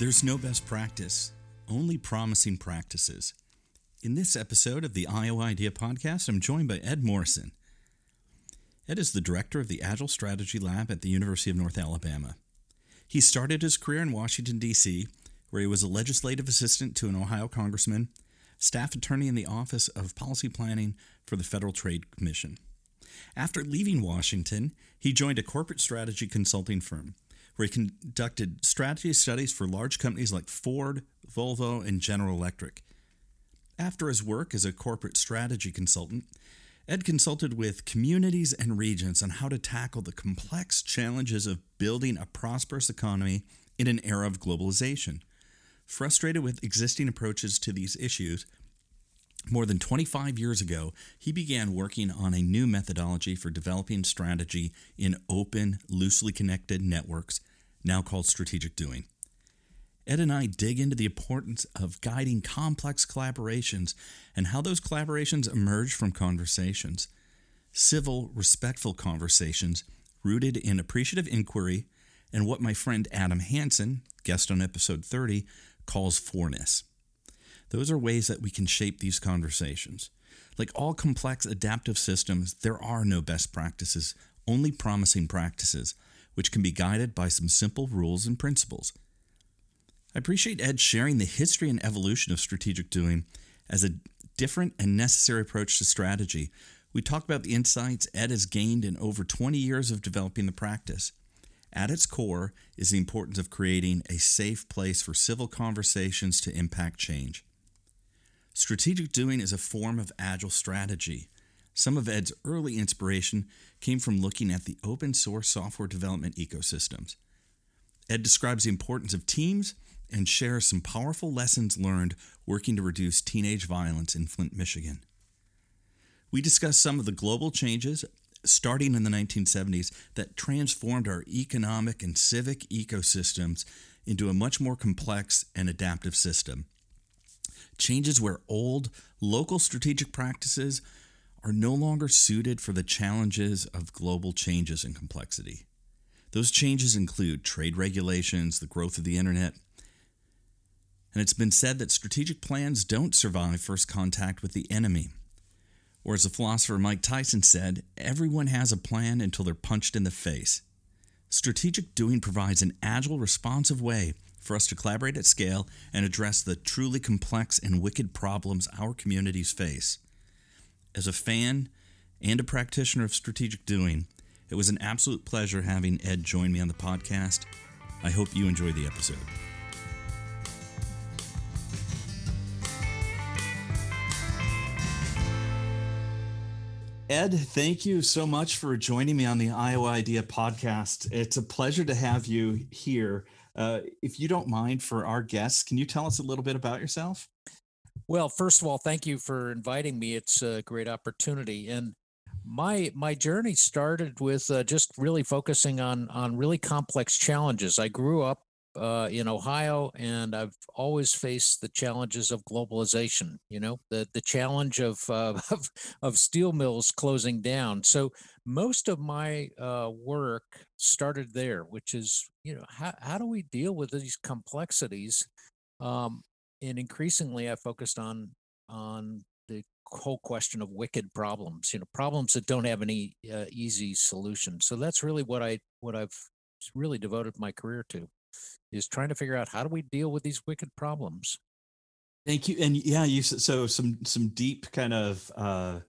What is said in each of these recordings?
There's no best practice, only promising practices. In this episode of the Iowa Idea Podcast, I'm joined by Ed Morrison. Ed is the director of the Agile Strategy Lab at the University of North Alabama. He started his career in Washington, D.C., where he was a legislative assistant to an Ohio congressman, staff attorney in the Office of Policy Planning for the Federal Trade Commission. After leaving Washington, he joined a corporate strategy consulting firm where he conducted strategy studies for large companies like Ford, Volvo, and General Electric. After his work as a corporate strategy consultant, Ed consulted with communities and regions on how to tackle the complex challenges of building a prosperous economy in an era of globalization. Frustrated with existing approaches to these issues, more than 25 years ago, he began working on a new methodology for developing strategy in open, loosely connected networks now called strategic doing. Ed and I dig into the importance of guiding complex collaborations and how those collaborations emerge from conversations. Civil, respectful conversations rooted in appreciative inquiry and what my friend Adam Hansen, guest on episode 30, calls forness. Those are ways that we can shape these conversations. Like all complex adaptive systems, there are no best practices, only promising practices which can be guided by some simple rules and principles. I appreciate Ed sharing the history and evolution of strategic doing as a different and necessary approach to strategy. We talk about the insights Ed has gained in over 20 years of developing the practice. At its core is the importance of creating a safe place for civil conversations to impact change. Strategic doing is a form of agile strategy. Some of Ed's early inspiration came from looking at the open source software development ecosystems. Ed describes the importance of teams and shares some powerful lessons learned working to reduce teenage violence in Flint, Michigan. We discuss some of the global changes starting in the 1970s that transformed our economic and civic ecosystems into a much more complex and adaptive system. Changes where old, local strategic practices are no longer suited for the challenges of global changes and complexity. Those changes include trade regulations, the growth of the internet, and it's been said that strategic plans don't survive first contact with the enemy. Or, as the philosopher Mike Tyson said, everyone has a plan until they're punched in the face. Strategic doing provides an agile, responsive way for us to collaborate at scale and address the truly complex and wicked problems our communities face. As a fan and a practitioner of strategic doing, it was an absolute pleasure having Ed join me on the podcast. I hope you enjoy the episode. Ed, thank you so much for joining me on the Iowa Idea podcast. It's a pleasure to have you here. Uh, if you don't mind, for our guests, can you tell us a little bit about yourself? Well, first of all, thank you for inviting me. It's a great opportunity. And my my journey started with uh, just really focusing on on really complex challenges. I grew up uh, in Ohio, and I've always faced the challenges of globalization. You know, the the challenge of uh, of, of steel mills closing down. So most of my uh, work started there, which is you know how how do we deal with these complexities um, and increasingly I focused on on the whole question of wicked problems, you know, problems that don't have any uh, easy solution. So that's really what I what I've really devoted my career to is trying to figure out how do we deal with these wicked problems. Thank you. And yeah, you so some some deep kind of uh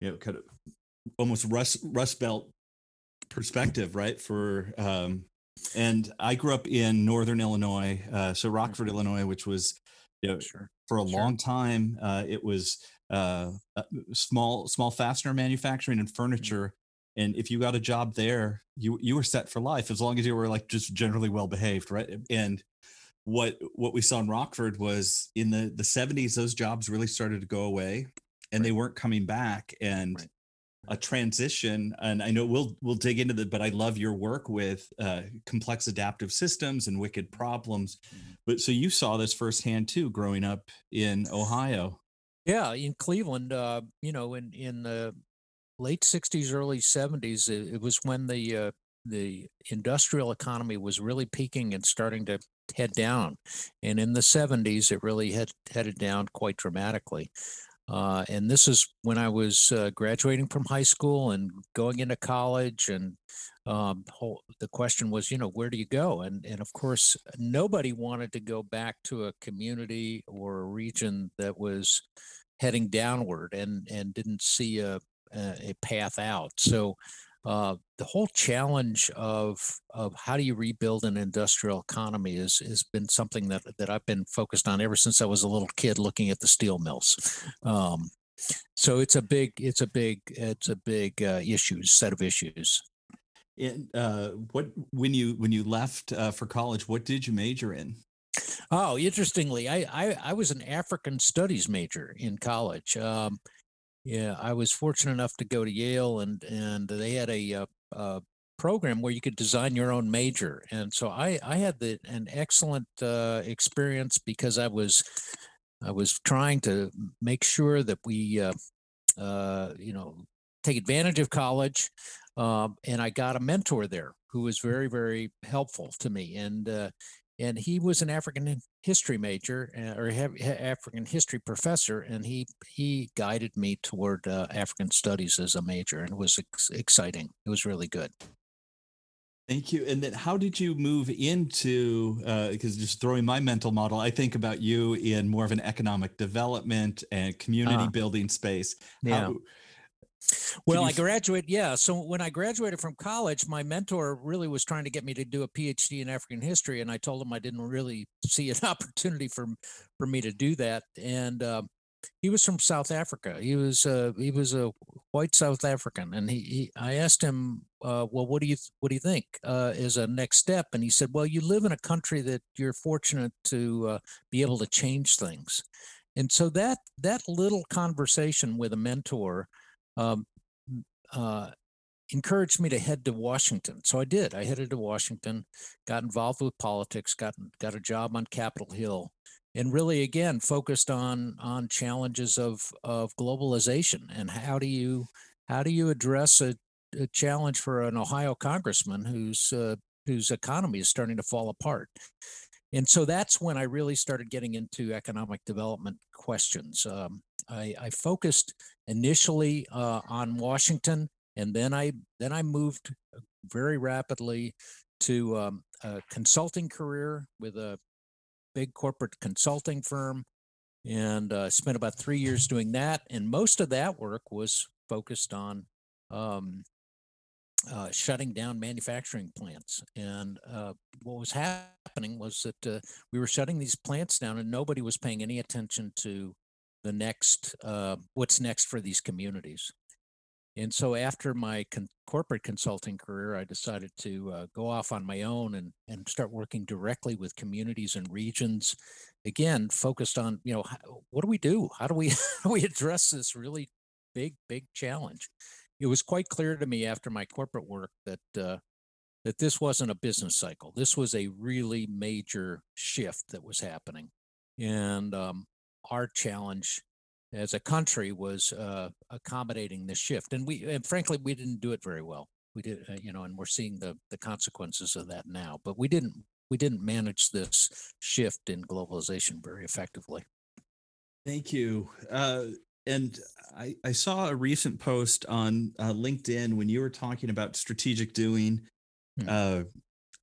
you know kind of almost rust rust belt perspective, right? For um and I grew up in northern Illinois, uh, so Rockford, mm-hmm. Illinois, which was you know, sure. for a Sure. long time, uh, it was uh, uh, small small fastener manufacturing and furniture. And if you got a job there, you you were set for life as long as you were like just generally well behaved, right? And what what we saw in Rockford was in the the 70s, those jobs really started to go away, and they weren't coming back. And Right. A transition, and I know we'll we'll dig into that, but I love your work with uh, complex adaptive systems and wicked problems. Mhm. But so you saw this firsthand too, growing up in Ohio. Yeah, in Cleveland, uh, you know, in in the late '60s, early '70s, it, it was when the uh, the industrial economy was really peaking and starting to head down, and in the '70s, it really had headed down quite dramatically. Uh, and this is when I was uh, graduating from high school and going into college, and um, whole, the question was, you know, where do you go? And and of course, nobody wanted to go back to a community or a region that was heading downward and and didn't see a a, a path out. So uh, the whole challenge of of how do you rebuild an industrial economy is has been something that that I've been focused on ever since I was a little kid looking at the steel mills. Um, so it's a big it's a big it's a big uh, issues set of issues. And uh, what when you when you left uh, for college, what did you major in? Oh, interestingly, I, I I was an African studies major in college. Um, yeah, I was fortunate enough to go to Yale, and and they had a, uh uh program where you could design your own major, and so I I had the an excellent uh, experience because I was I was trying to make sure that we uh, uh, you know take advantage of college, um, and I got a mentor there who was very very helpful to me, and uh, and he was an African history major uh, or African history professor, and he he guided me toward uh, African studies as a major, and it was ex- exciting. It was really good. Thank you. And then how did you move into because just throwing my mental model, I think about you in more of an economic development and community Ah. building space. Yeah. Well, I graduated. Yeah. So when I graduated from college, my mentor really was trying to get me to do a PhD in African history, and I told him I didn't really see an opportunity for for me to do that. And uh, he was from South Africa. He was uh, he was a white South African, and he, he I asked him, uh, well, what do you what do you think uh, is a next step? And he said, well, you live in a country that you're fortunate to uh, be able to change things. And so that that little conversation with a mentor um, uh, encouraged me to head to Washington. So I did. I headed to Washington, got involved with politics, got got a job on Capitol Hill, and really again focused on on challenges of of globalization and how do you how do you address a, a challenge for an Ohio congressman whose uh, whose economy is starting to fall apart. And so that's when I really started getting into economic development questions. Um, I, I focused initially uh, on Washington, and then I then I moved uh, very rapidly to um, a consulting career with a big corporate consulting firm, and uh, spent about three years doing that. And most of that work was focused on um, uh, shutting down manufacturing plants. And uh, what was happening was that uh, we were shutting these plants down, and nobody was paying any attention to the next, uh, what's next for these communities. And so after my con- corporate consulting career, I decided to uh, go off on my own and, and start working directly with communities and regions. Again, focused on, you know, how, what do we do? How do we, how do we address this really big, big challenge? It was quite clear to me after my corporate work that uh, that this wasn't a business cycle. This was a really major shift that was happening, and um, our challenge as a country was uh, accommodating the shift. And we, and frankly, we didn't do it very well. We did, uh, you know, and we're seeing the the consequences of that now. But we didn't we didn't manage this shift in globalization very effectively. Thank you. Uh, and I, I saw a recent post on uh, LinkedIn when you were talking about strategic doing. Hmm. Uh,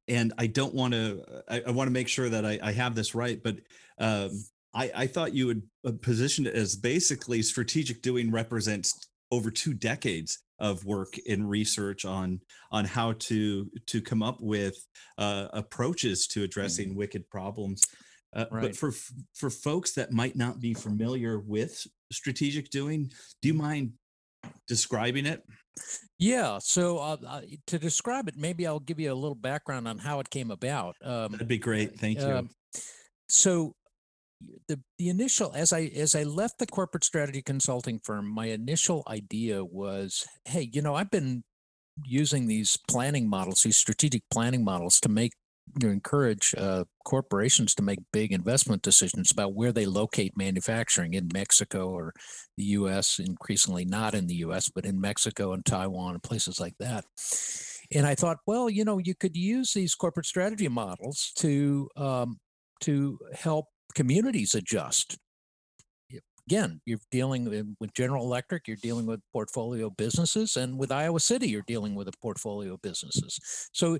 and I don't want to, I, I want to make sure that I, I have this right, but um, I, I thought you would uh, position it as basically strategic doing represents over two decades of work in research on on how to to come up with uh, approaches to addressing wicked problems. Uh, Right. But for for folks that might not be familiar with strategic doing, do you mind describing it? Yeah. So uh, uh, to describe it, maybe I'll give you a little background on how it came about. Um, That'd be great. Thank you. um, so the the initial as I as I left the corporate strategy consulting firm, my initial idea was, hey, you know, I've been using these planning models, these strategic planning models, to make to encourage uh, corporations to make big investment decisions about where they locate manufacturing in Mexico or the U.S. Increasingly not in the U.S., but in Mexico and Taiwan and places like that. And I thought, well, you know, you could use these corporate strategy models to um, to help communities adjust. Again, you're dealing with, General Electric, you're dealing with portfolio businesses, and with Iowa City, you're dealing with a portfolio of businesses. So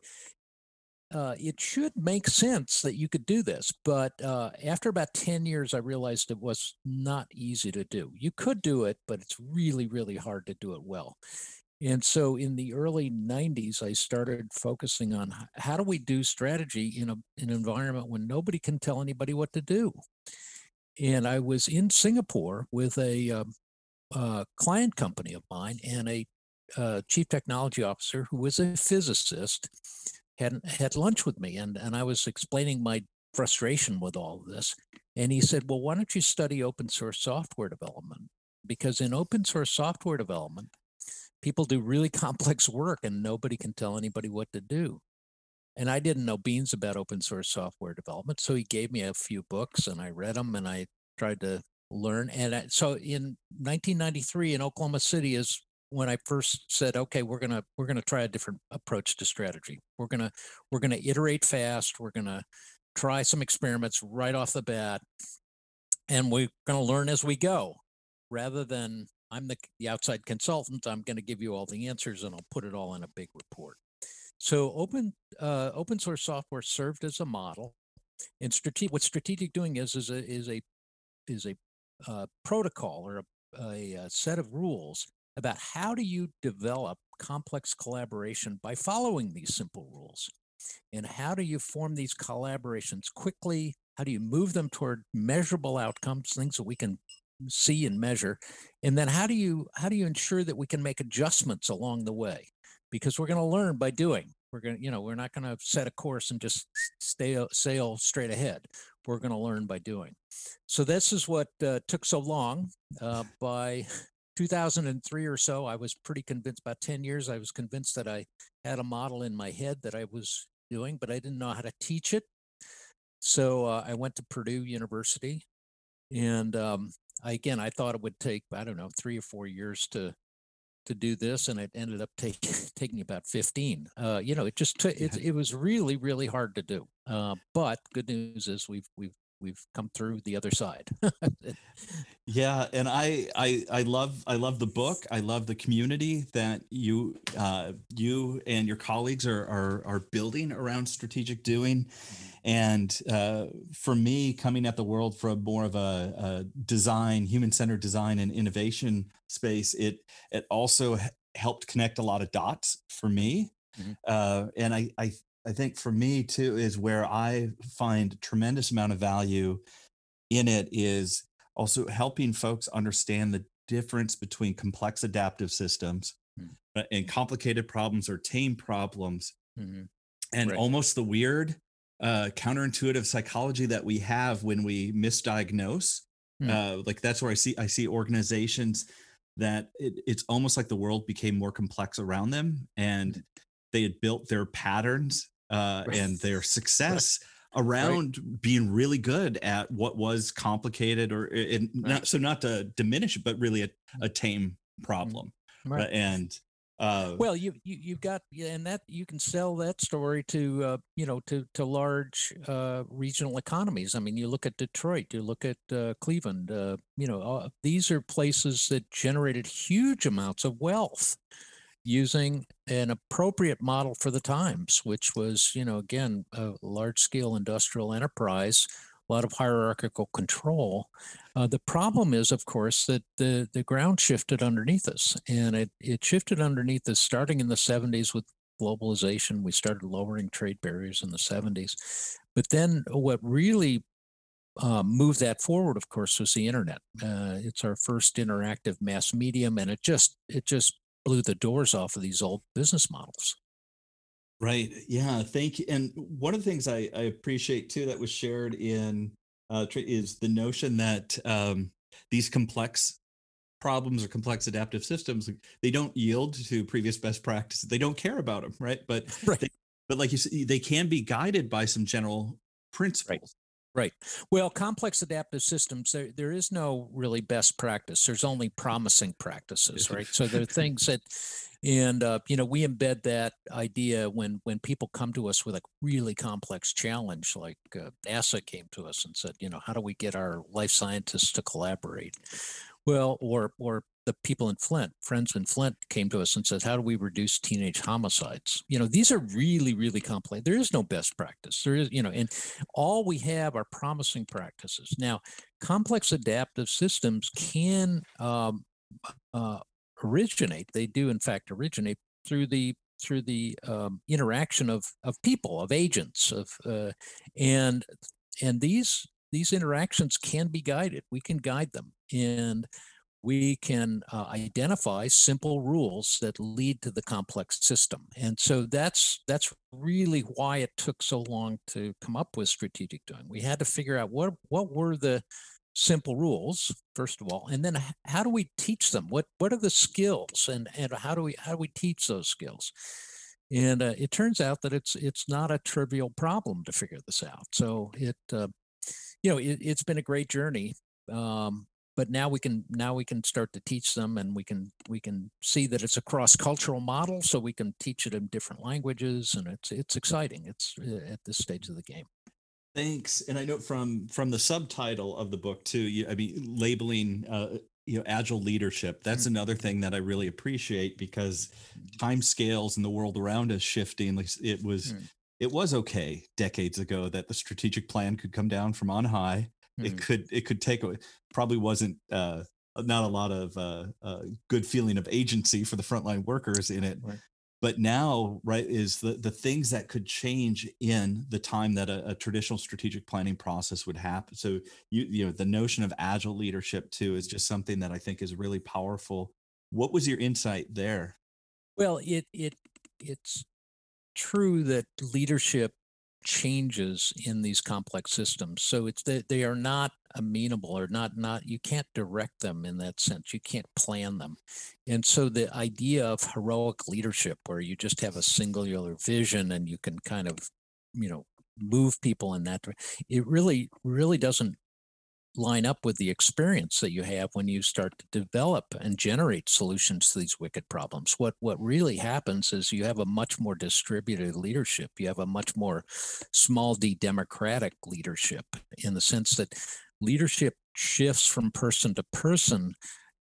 uh, it should make sense that you could do this. But uh, after about 10 years, I realized it was not easy to do. You could do it, but it's really, really hard to do it well. And so in the early 90s, I started focusing on how do we do strategy in a, an environment when nobody can tell anybody what to do. And I was in Singapore with a um, uh, client company of mine and a uh, chief technology officer who was a physicist had had lunch with me and and I was explaining my frustration with all of this and he said well why don't you study open source software development because in open source software development people do really complex work and nobody can tell anybody what to do and I didn't know beans about open source software development so he gave me a few books and I read them and I tried to learn and I, so in 1993 in Oklahoma City is when I first said, okay, we're gonna we're gonna try a different approach to strategy. We're gonna we're gonna iterate fast. We're gonna try some experiments right off the bat, and we're gonna learn as we go, rather than I'm the the outside consultant. I'm gonna give you all the answers and I'll put it all in a big report. So open uh, open source software served as a model, and strategic what strategic doing is is a is a is a uh, protocol or a, a, uh set of rules about how do you develop complex collaboration by following these simple rules and how do you form these collaborations quickly how do you move them toward measurable outcomes things that we can see and measure and then how do you how do you ensure that we can make adjustments along the way because we're going to learn by doing we're going to you know we're not going to set a course and just stay sail straight ahead we're going to learn by doing so this is what uh, took so long uh, by 2003 or so, I was pretty convinced, about 10 years, I was convinced that I had a model in my head that I was doing, but I didn't know how to teach it. So uh, I went to Purdue University. And um, I, again, I thought it would take, I don't know, three or four years to to do this and it ended up take, taking about 15 uh, you know it just took it, it was really really hard to do. Uh, but good news is we've we've we've come through the other side Yeah, and I I I love I love the book. I love the community that you uh, you and your colleagues are are are building around strategic doing. And uh, for me, coming at the world from more of a, a design, human-centered design and innovation space, it it also helped connect a lot of dots for me. Mhm. Uh, and I, I I think for me too is where I find tremendous amount of value in it is also helping folks understand the difference between complex adaptive systems Mm. uh, and complicated problems or tame problems Mhm. and Right. almost the weird uh, counterintuitive psychology that we have when we misdiagnose Hmm. uh, like that's where i see i see organizations that it, it's almost like the world became more complex around them and they had built their patterns uh, Right. and their success around being really good at what was complicated or and not so not to diminish it but really a, a tame problem Right. Uh, and uh Well, you, you you've got and that you can sell that story to uh, you know to to large uh, regional economies. I mean, you look at Detroit, you look at uh, Cleveland. Uh, you know, uh, these are places that generated huge amounts of wealth using an appropriate model for the times, which was you know again a large scale industrial enterprise, a lot of hierarchical control. Uh, the problem is, of course, that the, the ground shifted underneath us, and it, it shifted underneath us starting in the 70s with globalization. We started lowering trade barriers in the 70s. But then what really uh, move that forward, of course, was the internet. Uh, it's our first interactive mass medium, and it just it just blew the doors off of these old business models. Right. Yeah. Thank you. And one of the things I, I appreciate too that was shared in uh, is the notion that um, these complex problems or complex adaptive systems they don't yield to previous best practices. They don't care about them, right? But right. They, but like you said, they can be guided by some general principles. Right. Well, complex adaptive systems, there, there is no really best practice. There's only promising practices, right? So there are things that, and uh, you know, we embed that idea when when people come to us with a really complex challenge, like uh, NASA came to us and said, you know, how do we get our life scientists to collaborate? Well, or or the people in Flint, friends in Flint came to us and said, How do we reduce teenage homicides? You know, these are really, really complex. There is no best practice. There is, you know, and all we have are promising practices. Now, complex adaptive systems can um, uh, originate, they do in fact originate through the through the um, interaction of of people of agents of uh, and and these these interactions can be guided we can guide them and we can uh, identify simple rules that lead to the complex system. And so that's that's really why it took so long to come up with strategic doing. We had to figure out what what were the simple rules first of all and then how do we teach them? What what are the skills and and how do we how do we teach those skills? And uh, it turns out that it's it's not a trivial problem to figure this out. So it uh, you know it, has been a great journey um, but now we can now we can start to teach them and we can we can see that it's a cross cultural model so we can teach it in different languages and it's it's exciting it's uh, at this stage of the game thanks and i know from from the subtitle of the book too you, i mean labeling uh, you know agile leadership that's mm-hmm. another thing that i really appreciate because time scales in the world around us shifting like it was mm-hmm. it was okay decades ago that the strategic plan could come down from on high mm-hmm. it could it could take probably wasn't uh, not a lot of uh, uh, good feeling of agency for the frontline workers in it. Right. But now, right, is the the things that could change in the time that a, a, traditional strategic planning process would happen. So you you know the notion of agile leadership too is just something that I think is really powerful. What was your insight there? Well, it it it's true that leadership changes in these complex systems. So it's that they are not amenable or not not you can't direct them in that sense. You can't plan them. And so the idea of heroic leadership where you just have a singular vision and you can kind of, you know, move people in that it really really doesn't line up with the experience that you have when you start to develop and generate solutions to these wicked problems. What what really happens is you have a much more distributed leadership. You have a much more small d democratic leadership in the sense that leadership shifts from person to person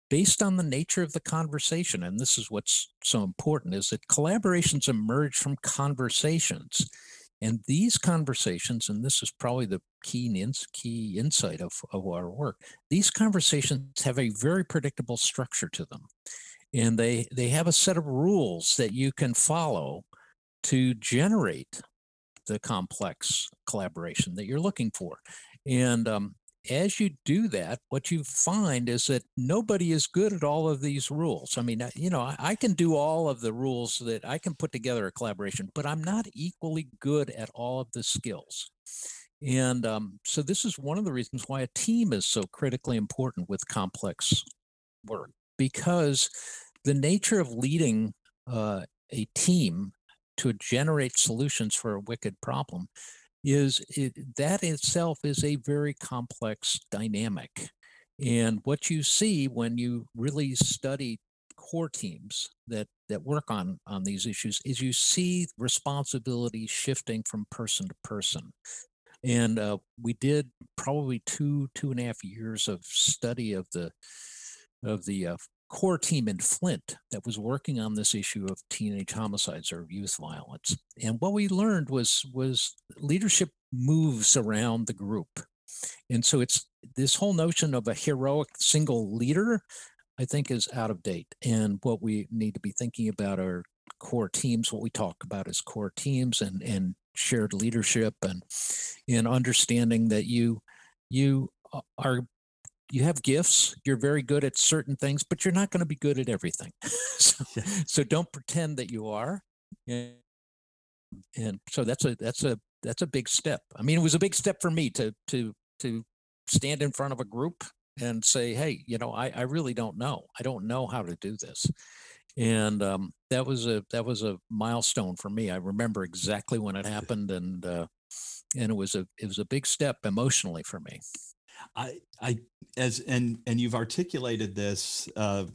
based on the nature of the conversation and this is what's so important is that collaborations emerge from conversations and these conversations, and this is probably the key, key insight of, of our work, these conversations have a very predictable structure to them. And they, they have a set of rules that you can follow to generate the complex collaboration that you're looking for. And um, as you do that, what you find is that nobody is good at all of these rules. I mean, you know, I, can do all of the rules that I can put together a collaboration, but I'm not equally good at all of the skills. And um, so, this is one of the reasons why a team is so critically important with complex work, because the nature of leading uh, a team to generate solutions for a wicked problem is it, that itself is a very complex dynamic. And what you see when you really study core teams that that work on on these issues is you see responsibility shifting from person to person and uh, we did probably two two and a half years of study of the of the uh, core team in Flint that was working on this issue of teenage homicides or youth violence. And what we learned was was leadership moves around the group. And so it's this whole notion of a heroic single leader, I think is out of date. And what we need to be thinking about are core teams, what we talk about as core teams and and shared leadership and and understanding that you you are you have gifts you're very good at certain things but you're not going to be good at everything. So, so don't pretend that you are. And, and so that's a that's a that's a big step. I mean it was a big step for me to to to stand in front of a group and say hey you know i i really don't know. I don't know how to do this. And um, that was a that was a milestone for me. I remember exactly when it happened and uh, and it was a it was a big step emotionally for me I, I, as and and you've articulated this uh,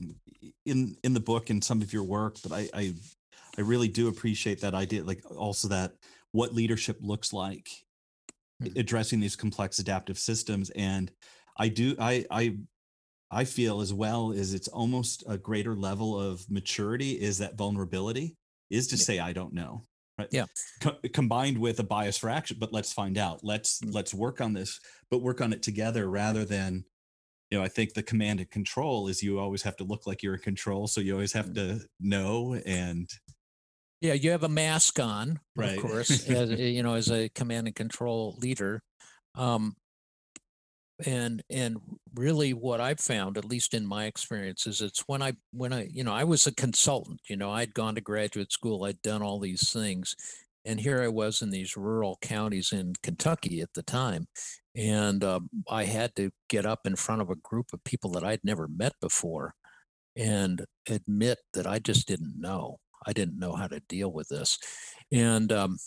in in the book and some of your work, but I, I, I really do appreciate that idea. Like also that what leadership looks like, mm-hmm. addressing these complex adaptive systems, and I do, I, I, I feel as well is it's almost a greater level of maturity is that vulnerability is to yeah. say I don't know right yeah Co- combined with a bias for action but let's find out let's mm-hmm. let's work on this but work on it together rather than you know i think the command and control is you always have to look like you're in control so you always have mm-hmm. to know and yeah you have a mask on right. of course as you know as a command and control leader um and and really what i've found at least in my experience is it's when i when i you know i was a consultant you know i'd gone to graduate school i'd done all these things and here i was in these rural counties in kentucky at the time and um, i had to get up in front of a group of people that i'd never met before and admit that i just didn't know. I didn't know how to deal with this. And um,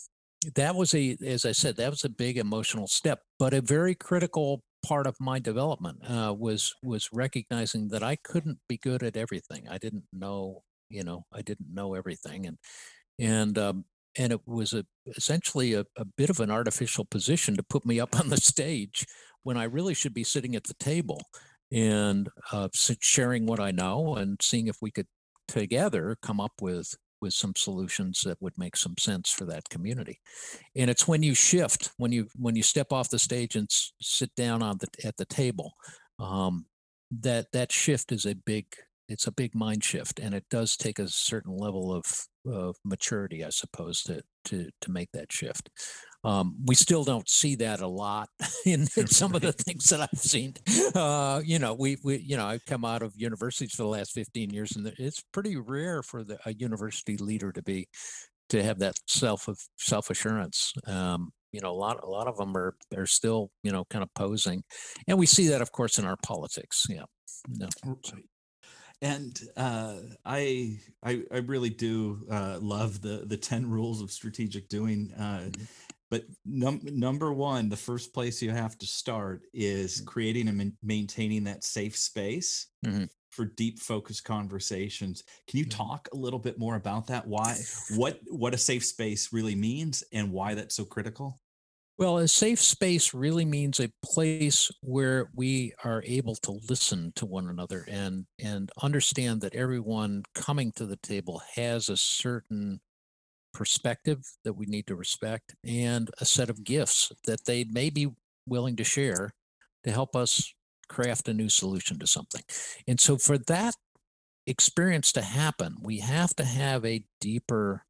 that was a as i said that was a big emotional step but a very critical part of my development uh, was was recognizing that I couldn't be good at everything. I didn't know, you know, I didn't know everything, and and um, and it was a essentially a, a bit of an artificial position to put me up on the stage when I really should be sitting at the table and uh, sharing what I know and seeing if we could together come up with with some solutions that would make some sense for that community. And it's when you shift, when you when you step off the stage and s- sit down on the at the table, um, that that shift is a big it's a big mind shift, and it does take a certain level of of maturity, I suppose, to to to make that shift. Um, we still don't see that a lot in, in some of the things that I've seen. Uh, you know, we, we, you know, I've come out of universities for the last 15 years, and it's pretty rare for the, a university leader to be to have that self of self assurance. Um, you know, a lot a lot of them are are still you know kind of posing, and we see that, of course, in our politics. Yeah. No. And uh, I, I, I really do uh, love the the ten rules of strategic doing. Uh, mm-hmm but num- number one the first place you have to start is mm. creating and maintaining that safe space mm-hmm. for deep focused conversations can you mm-hmm. talk a little bit more about that why what what a safe space really means and why that's so critical well, a safe space really means a place where we are able to listen to one another and and understand that everyone coming to the table has a certain perspective that we need to respect and a set of gifts that they may be willing to share to help us craft a new solution to something. And so for that experience to happen, we have to have a deeper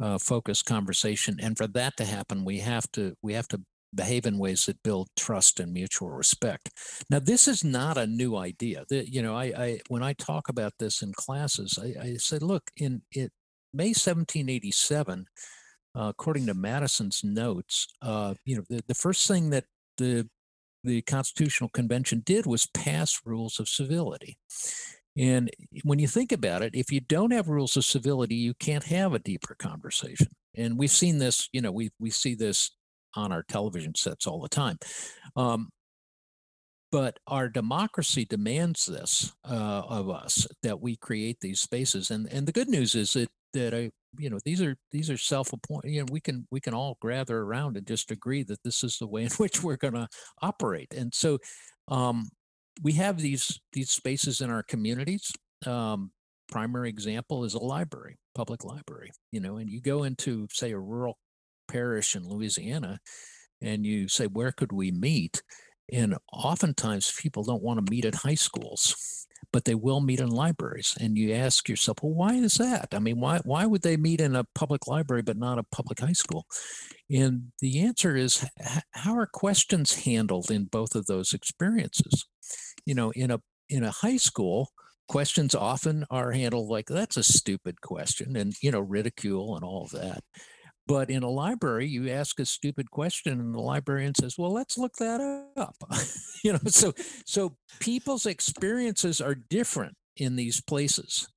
uh, focused conversation. And for that to happen, we have to we have to behave in ways that build trust and mutual respect. Now, this is not a new idea. That you know, I, I when I talk about this in classes, I, I say, look, in it May 1787, uh, according to Madison's notes, uh, you know, the, the first thing that the the Constitutional Convention did was pass rules of civility. And when you think about it, if you don't have rules of civility, you can't have a deeper conversation. And we've seen this, you know, we we see this on our television sets all the time. Um, but our democracy demands this uh, of us that we create these spaces and and the good news is that that I, you know, these are these are self-appointed. You know, we can we can all gather around and just agree that this is the way in which we're going to operate. And so, um, we have these these spaces in our communities. Um, primary example is a library, public library. You know, and you go into say a rural parish in Louisiana, and you say, where could we meet? And oftentimes people don't want to meet at high schools but they will meet in libraries. And you ask yourself, well, why is that? I mean, why why would they meet in a public library but not a public high school? And the answer is how are questions handled in both of those experiences? You know, in a in a high school, questions often are handled like that's a stupid question and you know ridicule and all of that but in a library, you ask a stupid question, and the librarian says, "Well, let's look that up." you know, so so people's experiences are different in these places,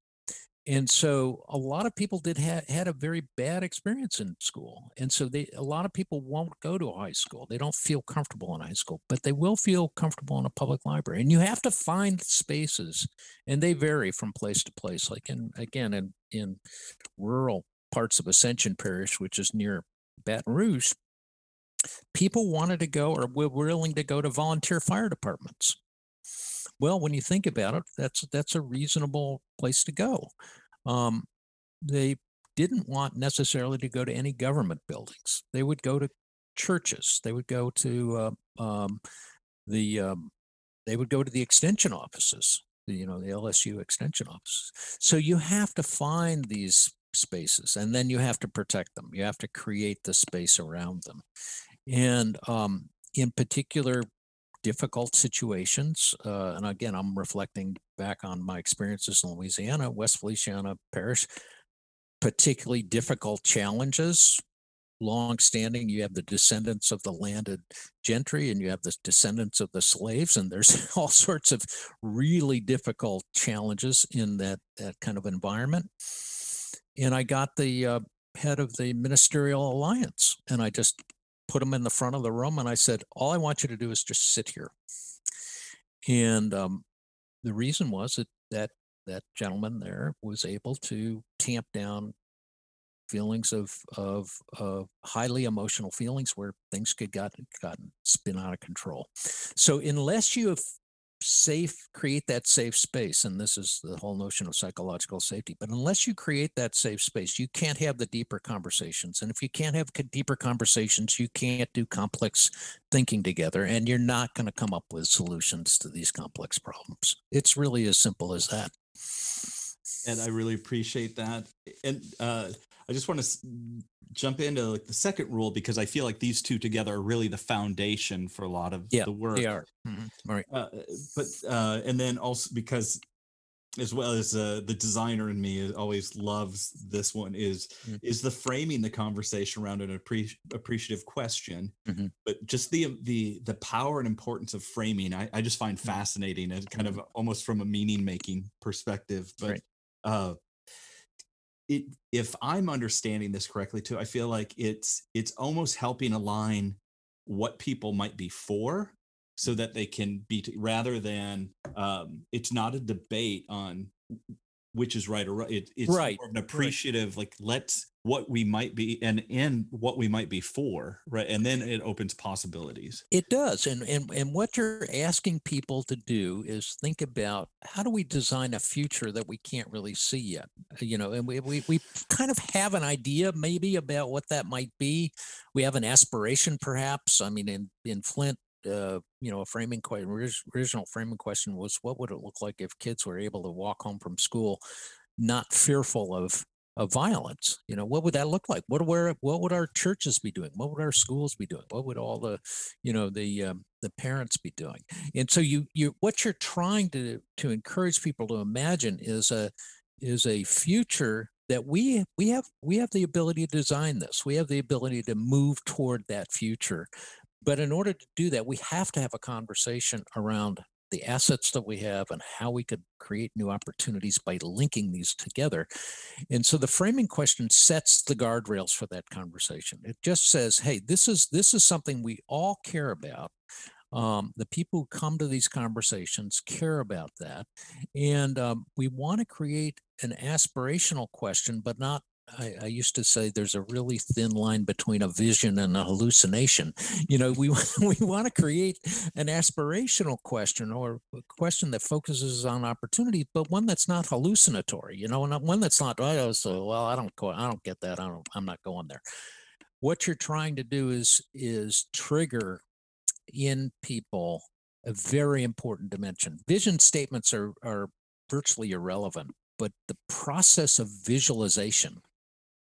and so a lot of people did ha- had a very bad experience in school, and so they a lot of people won't go to a high school. They don't feel comfortable in high school, but they will feel comfortable in a public library. And you have to find spaces, and they vary from place to place. Like in again in in rural parts of Ascension Parish, which is near Baton Rouge, people wanted to go or were willing to go to volunteer fire departments. Well, when you think about it, that's that's a reasonable place to go. Um, they didn't want necessarily to go to any government buildings. They would go to churches. They would go to uh, um, the um, they would go to the extension offices. The, you know the LSU extension offices. So you have to find these spaces and then you have to protect them you have to create the space around them and um, in particular difficult situations uh, and again i'm reflecting back on my experiences in louisiana west feliciana parish particularly difficult challenges. Long standing you have the descendants of the landed gentry and you have the descendants of the slaves and there's all sorts of really difficult challenges in that that kind of environment. And I got the uh, head of the ministerial alliance, and I just put him in the front of the room, and I said, "All I want you to do is just sit here." And um, the reason was that that that gentleman there was able to tamp down feelings of of, of highly emotional feelings where things could got gotten spin out of control. So unless you have safe create that safe space and this is the whole notion of psychological safety but unless you create that safe space you can't have the deeper conversations and if you can't have deeper conversations you can't do complex thinking together and you're not going to come up with solutions to these complex problems. It's really as simple as that. And i really appreciate that and uh, i just want to jump into like the second rule because I feel like these two together are really the foundation for a lot of yeah, the work. They are. Mm-hmm. Right. Uh, but uh, and then also because as well as uh, the designer in me always loves this one is mm-hmm. is the framing the conversation around an appre- appreciative question mm-hmm. but just the the the power and importance of framing i, I just find mm-hmm. fascinating and kind of mm-hmm. almost from a meaning making perspective but right. uh it if i'm understanding this correctly too i feel like it's it's almost helping align what people might be for so that they can be rather than um, it's not a debate on which is right or right. It, it's right. an appreciative, right. like let's what we might be and and what we might be for, right? And then it opens possibilities. It does, and and and what you're asking people to do is think about how do we design a future that we can't really see yet, you know? And we we we kind of have an idea maybe about what that might be. We have an aspiration, perhaps. I mean, in in Flint, uh, you know, a framing question, original framing question was, what would it look like if kids were able to walk home from school not fearful of of violence? You know, what would that look like? What where what would our churches be doing? What would our schools be doing? What would all the, you know, the um, the parents be doing? And so you you what you're trying to to encourage people to imagine is a is a future that we we have we have the ability to design this we have the ability to move toward that future but in order to do that, we have to have a conversation around the assets that we have and how we could create new opportunities by linking these together. And so the framing question sets the guardrails for that conversation. It just says, hey, this is this is something we all care about. Um, the people who come to these conversations care about that. And um, we want to create an aspirational question, but not I, I, used to say there's a really thin line between a vision and a hallucination. You know, we we want to create an aspirational question or a question that focuses on opportunity, but one that's not hallucinatory. You know, and one that's not. Oh, so well, I don't go. I don't get that. I don't. I'm not going there. What you're trying to do is is trigger in people a very important dimension. Vision statements are are virtually irrelevant. But the process of visualization,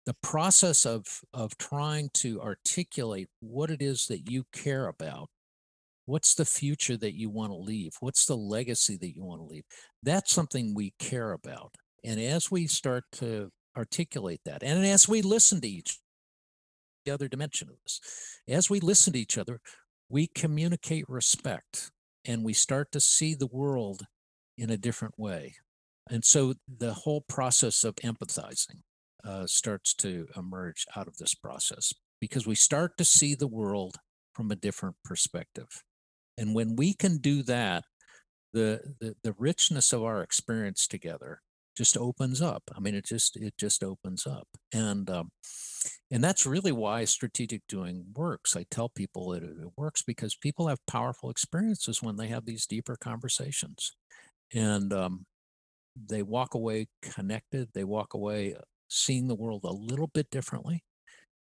the process of of trying to articulate what it is that you care about. What's the future that you want to leave? What's the legacy that you want to leave? That's something we care about. And as we start to articulate that and as we listen to each the other dimension of this as we listen to each other we communicate respect and we start to see the world in a different way. And so the whole process of empathizing uh, starts to emerge out of this process because we start to see the world from a different perspective. And when we can do that, the, the the richness of our experience together just opens up. I mean, it just it just opens up, and um, and that's really why strategic doing works. I tell people it, it works because people have powerful experiences when they have these deeper conversations, and um, they walk away connected. They walk away seeing the world a little bit differently.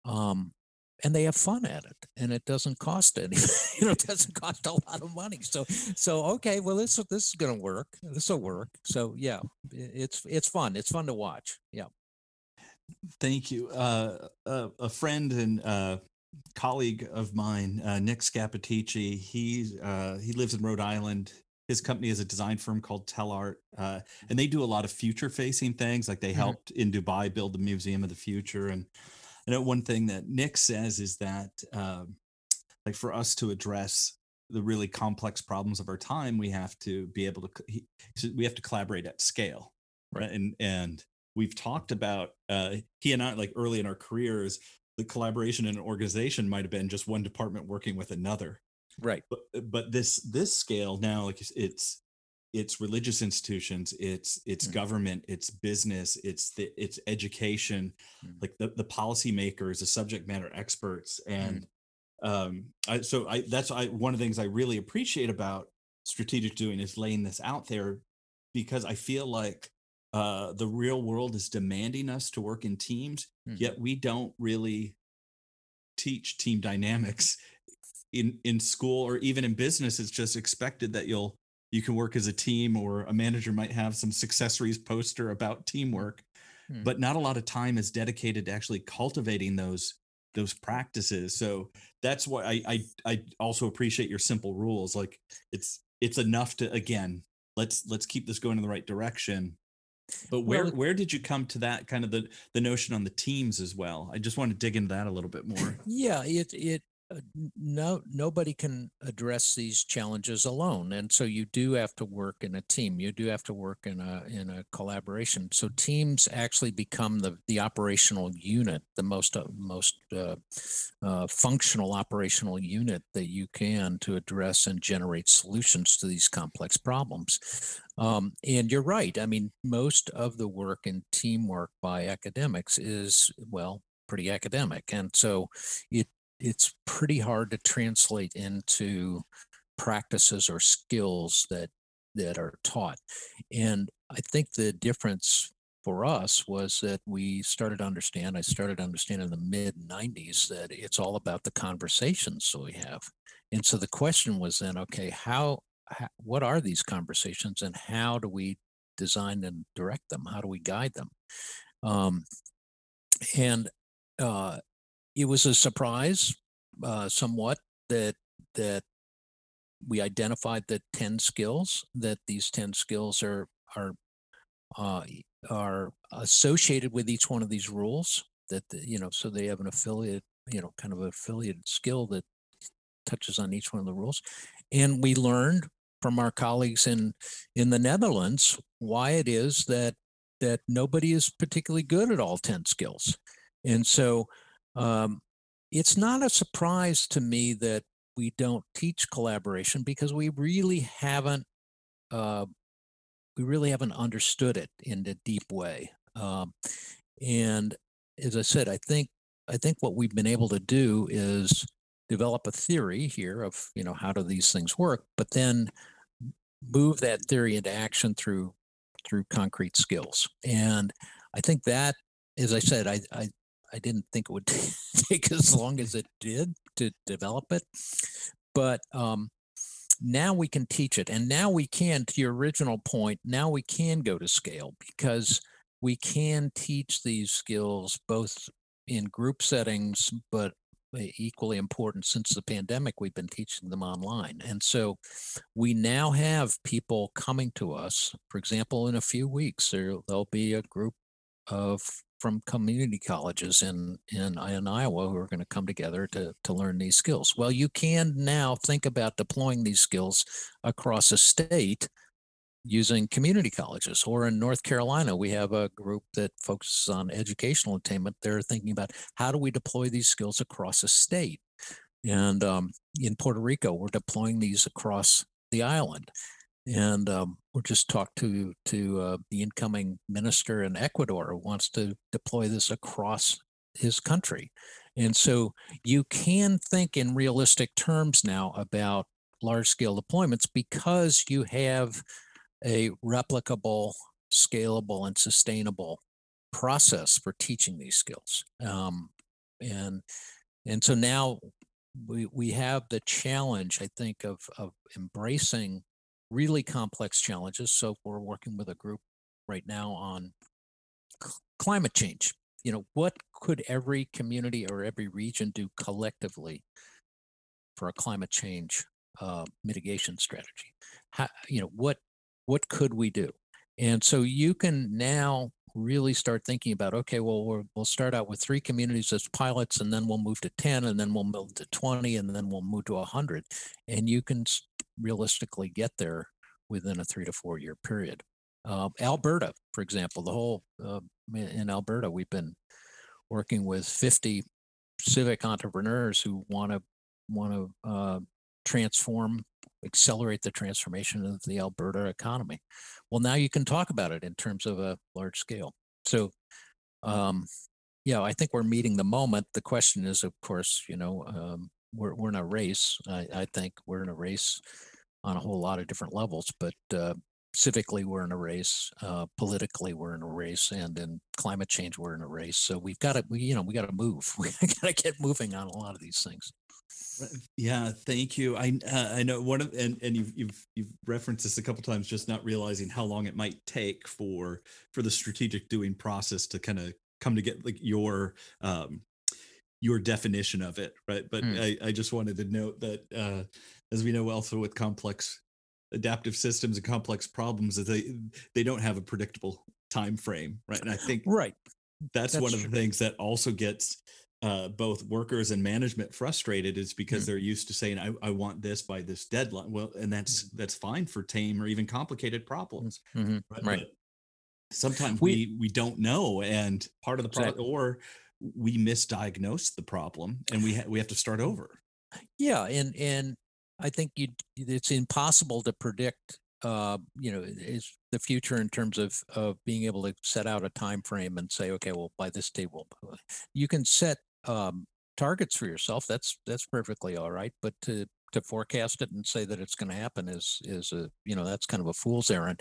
Um, and they have fun at it and it doesn't cost any you know it doesn't cost a lot of money. So so okay well this this is going to work this will work. So yeah it's it's fun it's fun to watch yeah. Thank you. Uh, uh, a friend and uh, colleague of mine uh, nick scappaticci he uh, he lives in rhode island his company is a design firm called Tellart, uh, and they do a lot of future facing things. Like they mm-hmm. helped in Dubai build the Museum of the Future. And I know one thing that Nick says is that, um, like, for us to address the really complex problems of our time, we have to be able to he, we have to collaborate at scale, right? And and we've talked about uh, he and I like early in our careers, the collaboration in an organization might have been just one department working with another right but uh, but this this scale now like it's it's religious institutions it's it's mm. government it's business it's the it's education mm. like the, the policymakers the subject matter experts and mm. um I, so i that's i one of the things i really appreciate about strategic doing is laying this out there because i feel like uh the real world is demanding us to work in teams mm. yet we don't really teach team dynamics in in school or even in business it's just expected that you'll you can work as a team or a manager might have some successories poster about teamwork. Hmm. but not a lot of time is dedicated to actually cultivating those those practices. So that's why I, I i also appreciate your simple rules. Like it's it's enough to again let's let's keep this going in the right direction. But where well, where did you come to that kind of the the notion on the teams as well? I just want to dig into that a little bit more. Yeah it it no nobody can address these challenges alone and so you do have to work in a team you do have to work in a in a collaboration. So teams actually become the the operational unit the most uh, most uh, uh, functional operational unit that you can to address and generate solutions to these complex problems. Um, and you're right i mean most of the work in teamwork by academics is well pretty academic and so it it's pretty hard to translate into practices or skills that that are taught. And I think the difference for us was that we started to understand, I started to understand in the mid 90s that it's all about the conversations we have. And so the question was then, okay, how, how what are these conversations and how do we design and direct them? How do we guide them? Um, and uh, it was a surprise uh, somewhat that that we identified the 10 skills that these 10 skills are are uh, are associated with each one of these rules that you know so they have an affiliate you know kind of affiliated skill that touches on each one of the rules. And we learned from our colleagues in in the Netherlands why it is that that nobody is particularly good at all 10 skills. And so um, it's not a surprise to me that we don't teach collaboration because we really haven't uh, we really haven't understood it in a deep way. Um, and as i said i think i think what we've been able to do is develop a theory here of you know how do these things work but then move that theory into action through through concrete skills. And i think that as i said i i, I didn't think it would take as long as it did to develop it. But um, now we can teach it and now we can to your original point now we can go to scale because we can teach these skills both in group settings but equally important since the pandemic we've been teaching them online and so we now have people coming to us for example in a few weeks there, there'll be a group of from community colleges in, in, in Iowa who are going to come together to, to learn these skills. Well, you can now think about deploying these skills across a state using community colleges. Or in North Carolina, we have a group that focuses on educational attainment. They're thinking about how do we deploy these skills across a state? And um, in Puerto Rico, we're deploying these across the island and um, we just talked to to uh, the incoming minister in Ecuador who wants to deploy this across his country, and so you can think in realistic terms now about large scale deployments because you have a replicable, scalable, and sustainable process for teaching these skills, um, and and so now we we have the challenge, I think, of of embracing really complex challenges. So we're working with a group right now on climate change. You know, what could every community or every region do collectively for a climate change uh, mitigation strategy? How, you know, what what could we do? And so you can now really start thinking about okay well we will start out with three communities as pilots and then we'll move to 10 and then we'll move to 20 and then we'll move to 100 and you can realistically get there within a three to four year period. Uh, Alberta, for example, the whole uh, in Alberta, we've been working with 50 civic entrepreneurs who want to want to uh, transform, accelerate the transformation of the Alberta economy. Well, now you can talk about it in terms of a large scale. So, um, yeah, I think we're meeting the moment. The question is, of course, you know, um, we're, we're in a race. I, I, think we're in a race on a whole lot of different levels, but uh, civically we're in a race, uh, politically we're in a race, and in climate change we're in a race. So we've got to, we, you know, we got to move. We got to get moving on a lot of these things. Yeah, thank you. I uh, I know one of and and you've you've you've referenced this a couple times, just not realizing how long it might take for for the strategic doing process to kind of come to get like your um your definition of it, right? But mm. I, I just wanted to note that, uh, as we know, also with complex adaptive systems and complex problems, that they they don't have a predictable time frame, right? And I think right that's, that's one of the things that also gets uh, both workers and management frustrated is because mm. they're used to saying I, I want this by this deadline well and that's that's fine for tame or even complicated problems mm-hmm. right, right. sometimes we, we, we don't know and part of the problem exactly. or we misdiagnose the problem and we ha- we have to start over. Yeah, and and I think you it's impossible to predict uh, you know is the future in terms of of being able to set out a time frame and say okay well by this date we'll you can set um, targets for yourself that's that's perfectly all right but to to forecast it and say that it's going to happen is is a you know that's kind of a fool's errand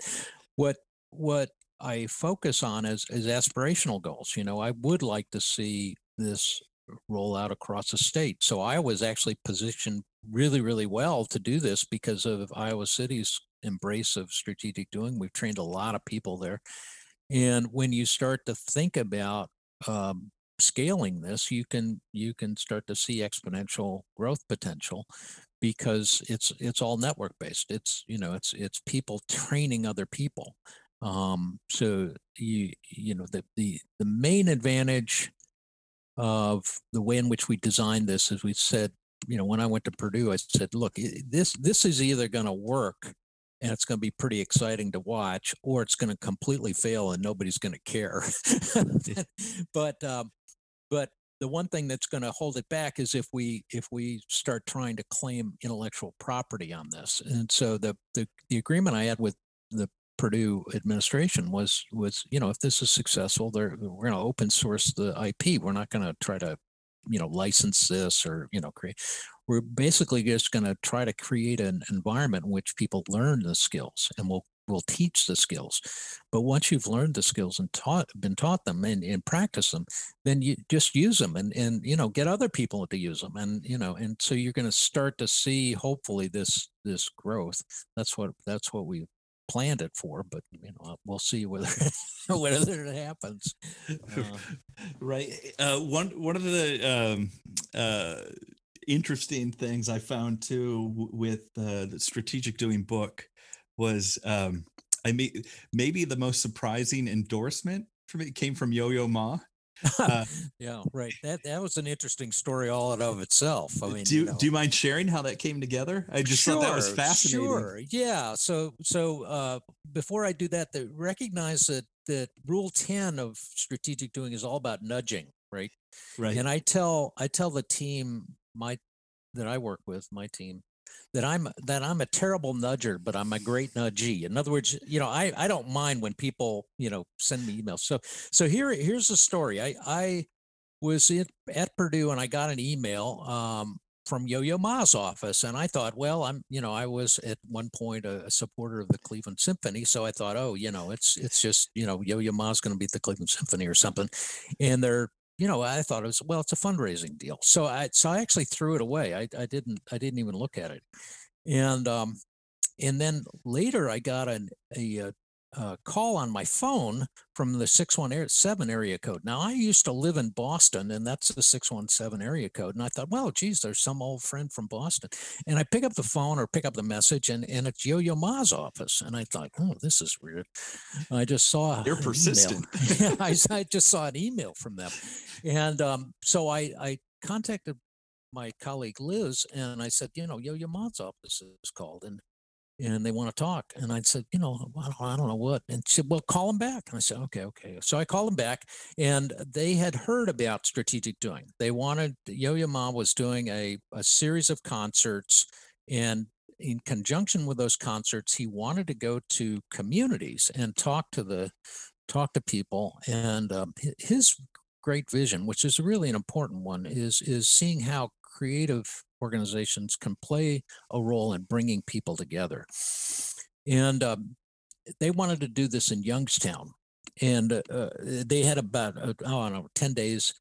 what what I focus on is is aspirational goals. You know, I would like to see this roll out across the state. So Iowa was actually positioned really, really well to do this because of Iowa City's embrace of strategic doing. We've trained a lot of people there. And when you start to think about um, scaling this, you can you can start to see exponential growth potential because it's it's all network based. It's you know it's it's people training other people. Um, so you you know the the the main advantage of the way in which we designed this, as we said, you know, when I went to Purdue, I said, look, this this is either going to work and it's going to be pretty exciting to watch, or it's going to completely fail and nobody's going to care. but um, but the one thing that's going to hold it back is if we if we start trying to claim intellectual property on this. And so the the, the agreement I had with the Purdue administration was was you know if this is successful, they're we're going to open source the IP. We're not going to try to you know license this or you know create. We're basically just going to try to create an environment in which people learn the skills, and we'll will teach the skills. But once you've learned the skills and taught been taught them and, and practice them, then you just use them and and you know get other people to use them. And you know, and so you're going to start to see hopefully this this growth. That's what that's what we planned it for, but you know, we'll see whether whether it happens. Uh, right. Uh, one one of the um, uh, interesting things I found too with uh, the strategic doing book was um, I mean maybe the most surprising endorsement from it came from Yo Yo Ma. Uh, yeah, right. That that was an interesting story all in of itself. I mean, do you, you know. do you mind sharing how that came together? I just sure, thought that was fascinating. Sure. Yeah. So so uh, before I do that, the, recognize that that rule ten of strategic doing is all about nudging, right? Right. And I tell I tell the team my that I work with, my team, that I'm that I'm a terrible nudger, but I'm a great nudgee. In other words, you know, I I don't mind when people you know send me emails. So so here here's the story. I I was in, at Purdue and I got an email um, from Yo-Yo Ma's office, and I thought, well, I'm you know I was at one point a, a supporter of the Cleveland Symphony, so I thought, oh, you know, it's it's just you know Yo-Yo Ma's going to be at the Cleveland Symphony or something, and they're you know, I thought it was well, it's a fundraising deal. So I so I actually threw it away. I, I didn't I didn't even look at it. And um and then later I got an, a, a, a call on my phone from the 617 area code. Now I used to live in Boston and that's the 617 area code. And I thought, well, geez, there's some old friend from Boston. And I pick up the phone or pick up the message and, and it's Yo-Yo Ma's office. And I thought, oh, this is weird. I just saw You're persistent. yeah, I, I just saw an email from them. And um, so I, I contacted my colleague Liz and I said, you know, Yo-Yo Ma's office is called and and they want to talk. And I said, you know, I don't, I don't know what. And she said, well, call them back. And I said, okay, okay. So I called them back and they had heard about strategic doing. They wanted, Yo-Yo Ma was doing a, a series of concerts and in conjunction with those concerts, he wanted to go to communities and talk to the, talk to people. And um, his great vision, which is really an important one, is is seeing how creative organizations can play a role in bringing people together. And um, they wanted to do this in Youngstown, and uh, they had about uh, I don't know ten days,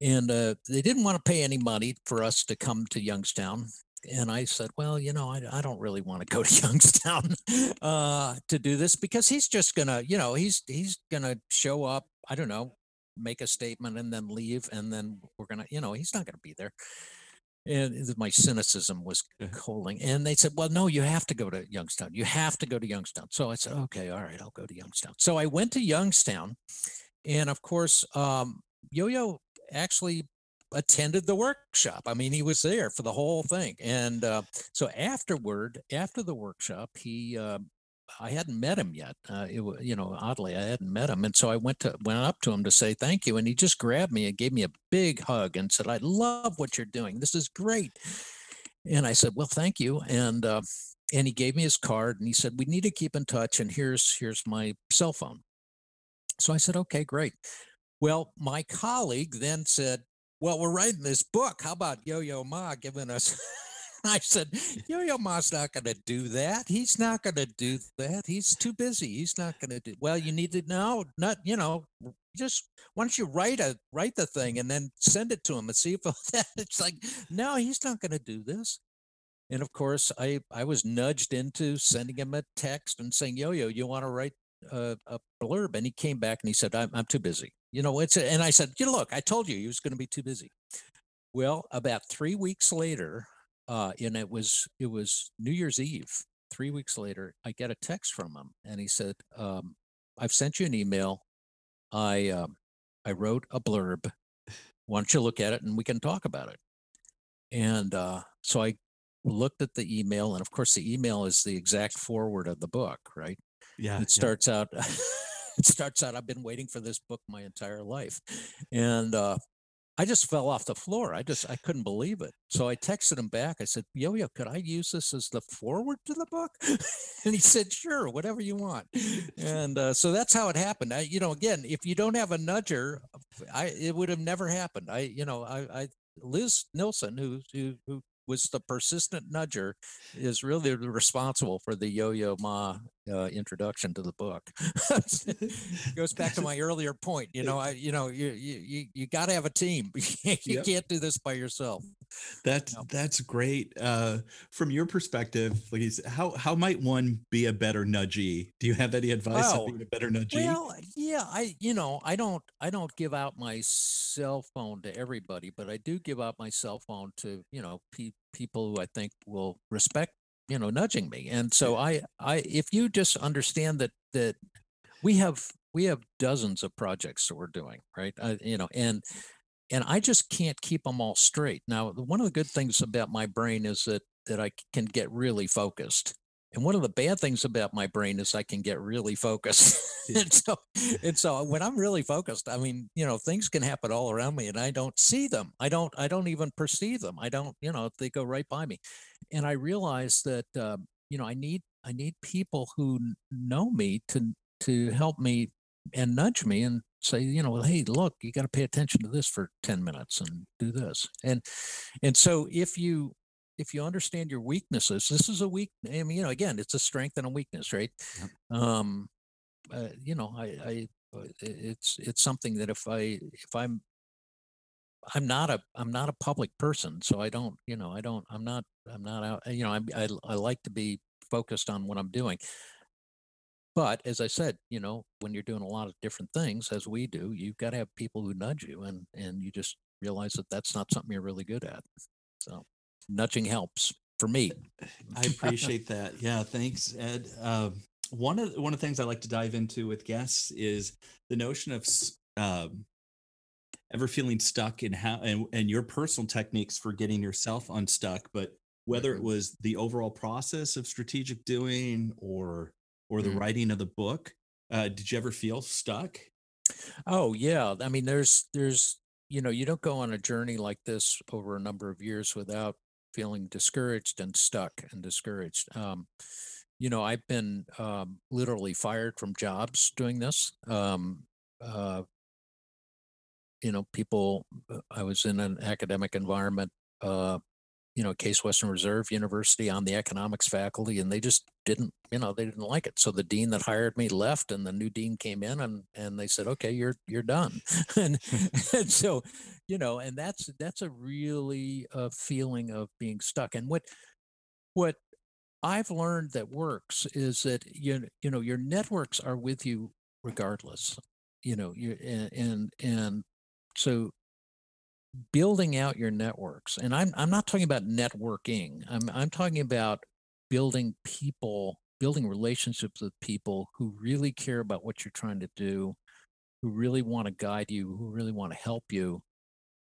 and uh, they didn't want to pay any money for us to come to Youngstown. And I said, well, you know, I, I don't really want to go to Youngstown uh, to do this because he's just gonna, you know, he's he's gonna show up. I don't know, make a statement and then leave, and then we're gonna, you know, he's not gonna be there and my cynicism was calling and they said well no you have to go to youngstown. You have to go to youngstown. So i said okay all right i'll go to youngstown. So i went to youngstown and of course um, yo-yo actually attended the workshop. I mean he was there for the whole thing and uh, so afterward after the workshop he uh, I hadn't met him yet. Uh, it, you know, oddly, I hadn't met him, and so I went to went up to him to say thank you, and he just grabbed me and gave me a big hug and said, "I love what you're doing. This is great." And I said, "Well, thank you." And uh, and he gave me his card, and he said, "We need to keep in touch, and here's here's my cell phone." So I said, "Okay, great." Well, my colleague then said, "Well, we're writing this book. How about Yo Yo Ma giving us?" I said, Yo-Yo Ma's not going to do that. He's not going to do that. He's too busy. He's not going to do. Well, you need to know, not you know, just why don't you write a write the thing and then send it to him and see if it's like, no, he's not going to do this. And of course, I I was nudged into sending him a text and saying, Yo-Yo, you want to write a, a blurb? And he came back and he said, I'm I'm too busy. You know, it's a, and I said, you know, look, I told you he was going to be too busy. Well, about three weeks later, uh, and it was it was New Year's Eve. Three weeks later, I get a text from him, and he said, um, "I've sent you an email. I um, I wrote a blurb. Why don't you look at it and we can talk about it?" And uh, so I looked at the email, and of course, the email is the exact foreword of the book, right? Yeah. It starts yeah. out. it starts out. I've been waiting for this book my entire life, and uh, I just fell off the floor. I just I couldn't believe it. So I texted him back. I said, "Yo yo, could I use this as the foreword to the book?" and he said, "Sure, whatever you want." And uh, so that's how it happened. I, you know, again, if you don't have a nudger, I it would have never happened. I, you know, I, I Liz Nilsen, who who who was the persistent nudger, is really responsible for the Yo Yo Ma uh, introduction to the book. goes back to my earlier point. You know, I you know you you you got to have a team. you yep. can't do this by yourself. That's that's great. Uh, from your perspective, like how how might one be a better nudgee? Do you have any advice on being a better nudgee? Well, yeah, I you know I don't I don't give out my cell phone to everybody, but I do give out my cell phone to you know pe- people who I think will respect you know nudging me and so i i if you just understand that that we have we have dozens of projects that we're doing right I, you know and and i just can't keep them all straight now one of the good things about my brain is that that i can get really focused and one of the bad things about my brain is I can get really focused. and so and so when I'm really focused, I mean, you know, things can happen all around me and I don't see them. I don't I don't even perceive them. I don't, you know, they go right by me. And I realize that uh, you know, I need I need people who know me to to help me and nudge me and say, you know, hey, look, you got to pay attention to this for 10 minutes and do this. And and so if you if you understand your weaknesses, this is a weak. I mean, you know, again, it's a strength and a weakness, right? Yep. Um, uh, you know, I, I, uh, it's it's something that if I if I'm I'm not a I'm not a public person, so I don't you know I don't I'm not I'm not out you know I I, I like to be focused on what I'm doing. But as I said, you know, when you're doing a lot of different things, as we do, you've got to have people who nudge you, and and you just realize that that's not something you're really good at. So nudging helps for me. I appreciate that. Yeah, thanks, Ed. Uh, one of one of the things I like to dive into with guests is the notion of um, ever feeling stuck in how and, and your personal techniques for getting yourself unstuck, but whether it mm-hmm. was the overall process of strategic doing or or the mm. writing of the book. Uh, did you ever feel stuck? Oh yeah, I mean, there's there's you know you don't go on a journey like this over a number of years without feeling discouraged and stuck and discouraged. Um, you know, I've been um, literally fired from jobs doing this. Um, uh, you know, people, uh, I was in an academic environment uh, you know, Case Western Reserve University on the economics faculty, and they just didn't, you know, they didn't like it. So the dean that hired me left, and the new dean came in, and and they said, okay, you're you're done. and, and so, you know, and that's that's a really a feeling of being stuck. And what what I've learned that works is that you you know your networks are with you regardless. You know, you and and, and so building out your networks and i'm i'm not talking about networking i'm i'm talking about building people building relationships with people who really care about what you're trying to do who really want to guide you who really want to help you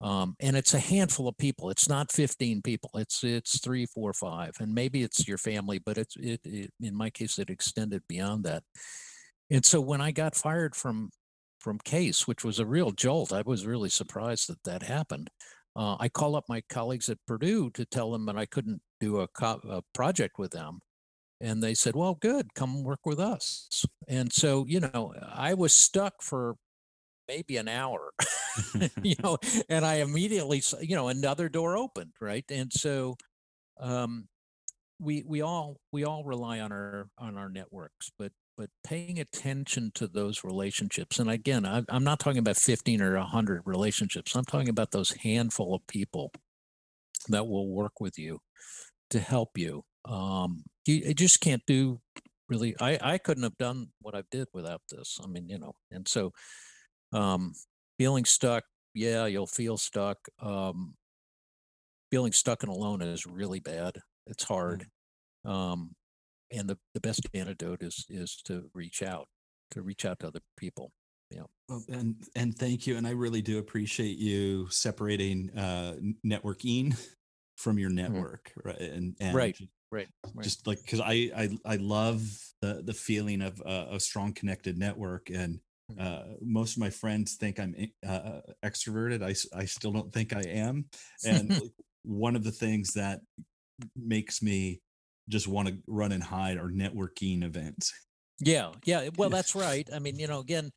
um, and it's a handful of people it's not 15 people it's it's three four five and maybe it's your family but it's it, it in my case it extended beyond that. And so when i got fired from from Case, which was a real jolt. I was really surprised that that happened. Uh, I called up my colleagues at Purdue to tell them that I couldn't do a, co- a project with them. And they said, well, good, come work with us. And so, you know, I was stuck for maybe an hour, you know, and I immediately, you know, another door opened, right? And so, um, we we all we all rely on our on our networks, but but paying attention to those relationships. And again, I, am not talking about 15 or 100 relationships. I'm talking about those handful of people that will work with you to help you. Um, you, you just can't do really. I, I couldn't have done what I did without this. I mean, you know, and so um, feeling stuck, yeah, you'll feel stuck. Um, feeling stuck and alone is really bad. It's hard. Um, and the, the best antidote is is to reach out to reach out to other people yeah well, and and thank you and i really do appreciate you separating uh networking from your mm-hmm. network mm-hmm. right and, and right right, right. just like because I, I i love the the feeling of uh, a strong connected network and mm-hmm. uh, most of my friends think i'm uh, extroverted I, I still don't think i am and one of the things that makes me just want to run and hide or networking events. Yeah, yeah. Well, that's right. I mean, you know, again,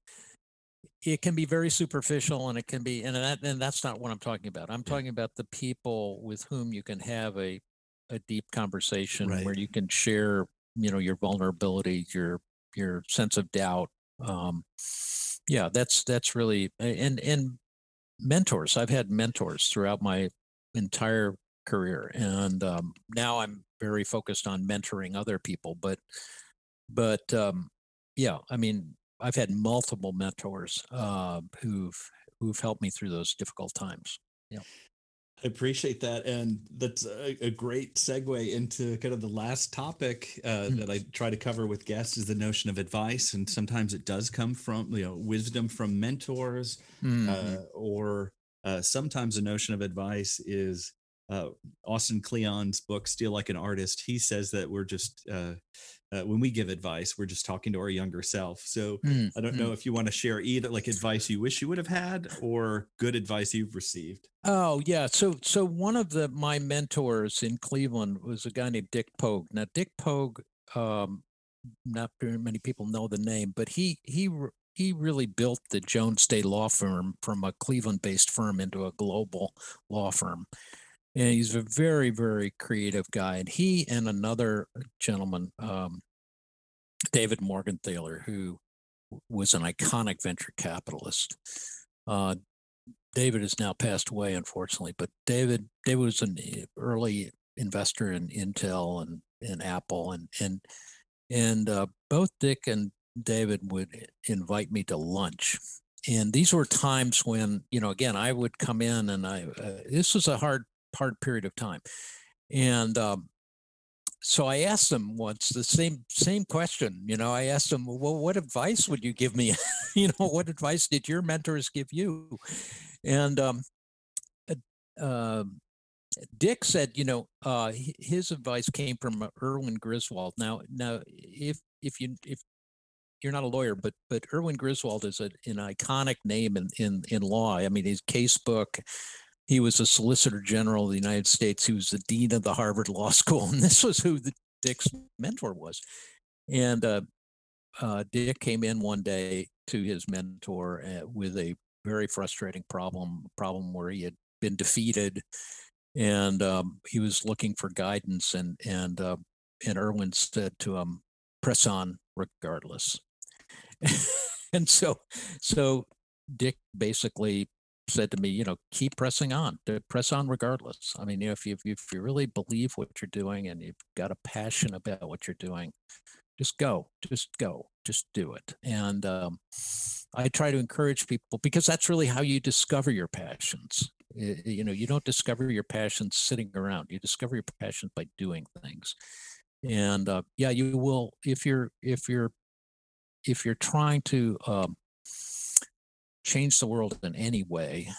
it can be very superficial and it can be and that and that's not what I'm talking about. I'm talking about the people with whom you can have a a deep conversation right. where you can share you know your vulnerability your your sense of doubt um, yeah that's that's really and and mentors i've had mentors throughout my entire career and um, now i'm very focused on mentoring other people but but um, yeah i mean i've had multiple mentors uh, who've who've helped me through those difficult times yeah I appreciate that. And that's a, a, great segue into kind of the last topic uh, mm. that I try to cover with guests is the notion of advice. And sometimes it does come from, you know, wisdom from mentors, mm. uh, or uh, sometimes the notion of advice is uh, Austin Kleon's book, Steal Like an Artist. He says that we're just, uh, uh, when we give advice, we're just talking to our younger self. So mm. I don't know if you want to share either like advice you wish you would have had or good advice you've received. Oh yeah. So so one of the my mentors in Cleveland was a guy named Dick Pogue. Now Dick Pogue, um, not very many people know the name, but he he he really built the Jones Day law firm from a Cleveland-based firm into a global law firm and he's a very very creative guy and he and another gentleman um, david morgenthaler who was an iconic venture capitalist. Uh, david has now passed away unfortunately but david david was an early investor in intel and, and apple and and and uh, both dick and david would invite me to lunch. And these were times when you know again i would come in and i uh, this was a hard hard period of time. And um, so I asked them once the same same question. You know, I asked them, "Well, what advice would you give me? you know, what advice did your mentors give you?" And um, uh, Dick said, you know, uh, his advice came from Erwin Griswold. Now, now, if if you if you're not a lawyer, but but Erwin Griswold is a, an iconic name in in in law. I mean, his casebook, he was a Solicitor General of the United States. He was the dean of the Harvard Law School, and this was who the, Dick's mentor was. And uh, uh, Dick came in one day to his mentor uh, with a very frustrating problem, a problem where he had been defeated, and um, he was looking for guidance. And and uh, and Erwin said to him, "Press on, regardless." and so so Dick basically said to me, you know, keep pressing on, press on regardless. I mean, you know, if you, if you really believe what you're doing and you've got a passion about what you're doing, just go, just go, just do it. And um, I try to encourage people because that's really how you discover your passions. You know, you don't discover your passions sitting around. You discover your passions by doing things. And uh, yeah, you will if you're if you're if you're trying to um, change the world in any way,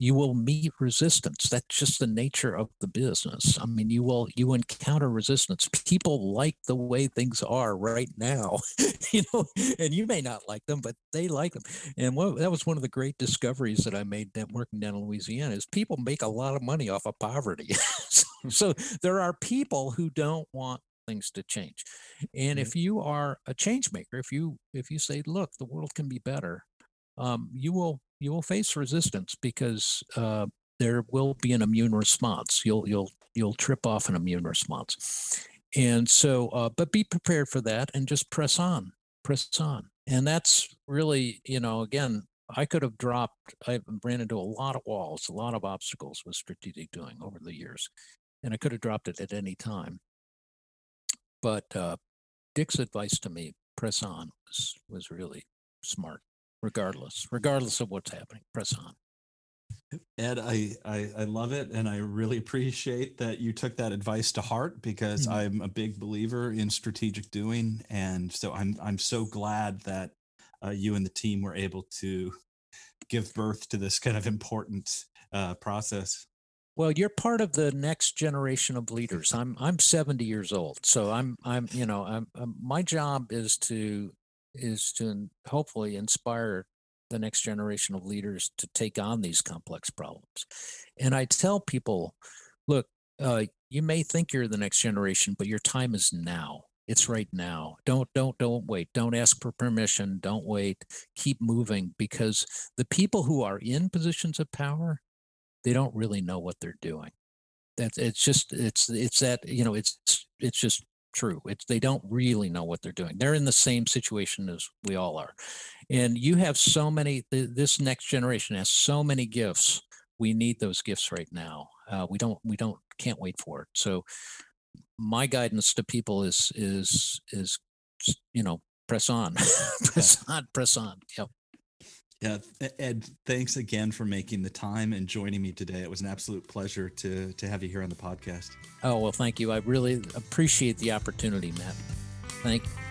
you will meet resistance. That's just the nature of the business. I mean, you will you encounter resistance. People like the way things are right now, you know, and you may not like them, but they like them. And what, that was one of the great discoveries that I made working down in Louisiana is people make a lot of money off of poverty. so, so there are people who don't want things to change. And mm-hmm. if you are a change maker, if you if you say, look, the world can be better, um, you will you will face resistance because uh, there will be an immune response. You'll you'll you'll trip off an immune response, and so uh, but be prepared for that and just press on, press on, and that's really you know again I could have dropped. I ran into a lot of walls, a lot of obstacles with strategic doing over the years, and I could have dropped it at any time. But uh, Dick's advice to me, press on, was was really smart regardless, regardless of what's happening. Press on. Ed, I, I, I love it, and I really appreciate that you took that advice to heart because mm-hmm. I'm a big believer in strategic doing, and so I'm I'm so glad that uh, you and the team were able to give birth to this kind of important uh, process. Well, you're part of the next generation of leaders. I'm I'm 70 years old, so I'm I'm you know I'm, I'm um, my job is to is to hopefully inspire the next generation of leaders to take on these complex problems. And I tell people, look, uh, you may think you're the next generation, but your time is now. It's right now. Don't don't don't wait. Don't ask for permission. Don't wait. Keep moving because the people who are in positions of power, they don't really know what they're doing. That's it's just it's it's that you know it's it's just true. It's they don't really know what they're doing. They're in the same situation as we all are, and you have so many. This next generation has so many gifts. We need those gifts right now. Uh, we don't. We don't. Can't wait for it. So, my guidance to people is is is you know press on, press on, press on. Yep. Yeah, Ed, thanks again for making the time and joining me today. It was an absolute pleasure to to have you here on the podcast. Oh well, thank you. I really appreciate the opportunity, Matt. Thank you.